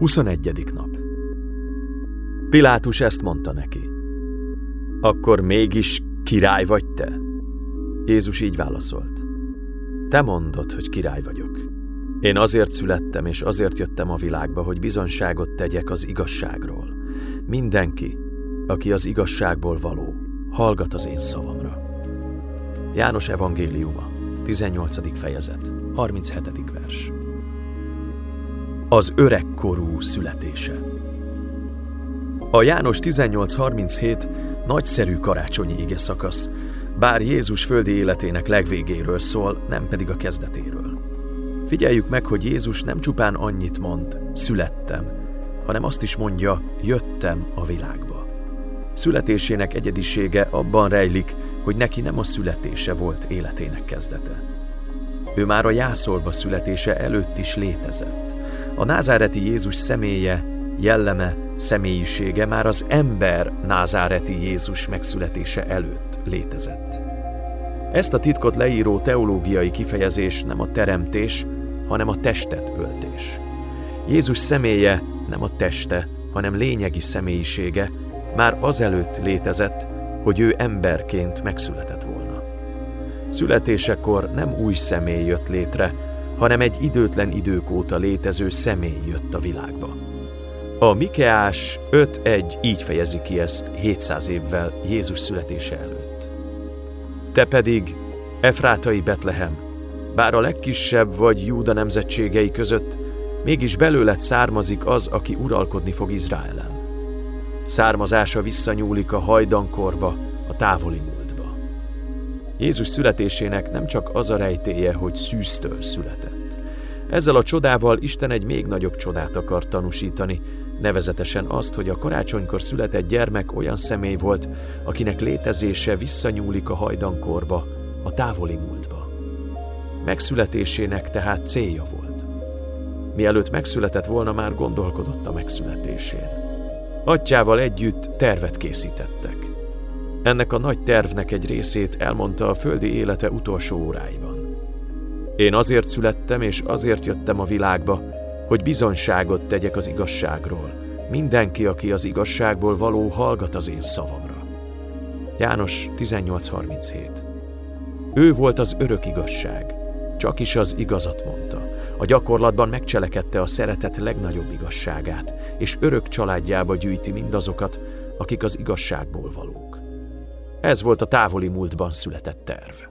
21. nap Pilátus ezt mondta neki. Akkor mégis király vagy te? Jézus így válaszolt. Te mondod, hogy király vagyok. Én azért születtem, és azért jöttem a világba, hogy bizonságot tegyek az igazságról. Mindenki, aki az igazságból való, hallgat az én szavamra. János evangéliuma, 18. fejezet, 37. vers. Az öregkorú születése. A János 18.37 nagyszerű karácsonyi ige szakasz, bár Jézus földi életének legvégéről szól, nem pedig a kezdetéről. Figyeljük meg, hogy Jézus nem csupán annyit mond, születtem, hanem azt is mondja, jöttem a világba. Születésének egyedisége abban rejlik, hogy neki nem a születése volt életének kezdete. Ő már a jászolba születése előtt is létezett. A názáreti Jézus személye, jelleme, személyisége már az ember názáreti Jézus megszületése előtt létezett. Ezt a titkot leíró teológiai kifejezés nem a teremtés, hanem a testet öltés. Jézus személye nem a teste, hanem lényegi személyisége már azelőtt létezett, hogy ő emberként megszületett volna. Születésekor nem új személy jött létre, hanem egy időtlen idők óta létező személy jött a világba. A Mikeás 5.1 így fejezi ki ezt 700 évvel Jézus születése előtt. Te pedig, Efrátai Betlehem, bár a legkisebb vagy Júda nemzetségei között, mégis belőled származik az, aki uralkodni fog Izraelen. Származása visszanyúlik a hajdankorba, a távoli múltba. Jézus születésének nem csak az a rejtéje, hogy szűztől született. Ezzel a csodával Isten egy még nagyobb csodát akar tanúsítani, nevezetesen azt, hogy a karácsonykor született gyermek olyan személy volt, akinek létezése visszanyúlik a hajdankorba, a távoli múltba. Megszületésének tehát célja volt. Mielőtt megszületett volna, már gondolkodott a megszületésén. Atyával együtt tervet készítettek. Ennek a nagy tervnek egy részét elmondta a földi élete utolsó óráiban. Én azért születtem és azért jöttem a világba, hogy bizonyságot tegyek az igazságról. Mindenki, aki az igazságból való, hallgat az én szavamra. János 18.37 Ő volt az örök igazság. Csak is az igazat mondta. A gyakorlatban megcselekedte a szeretet legnagyobb igazságát, és örök családjába gyűjti mindazokat, akik az igazságból valók. Ez volt a távoli múltban született terv.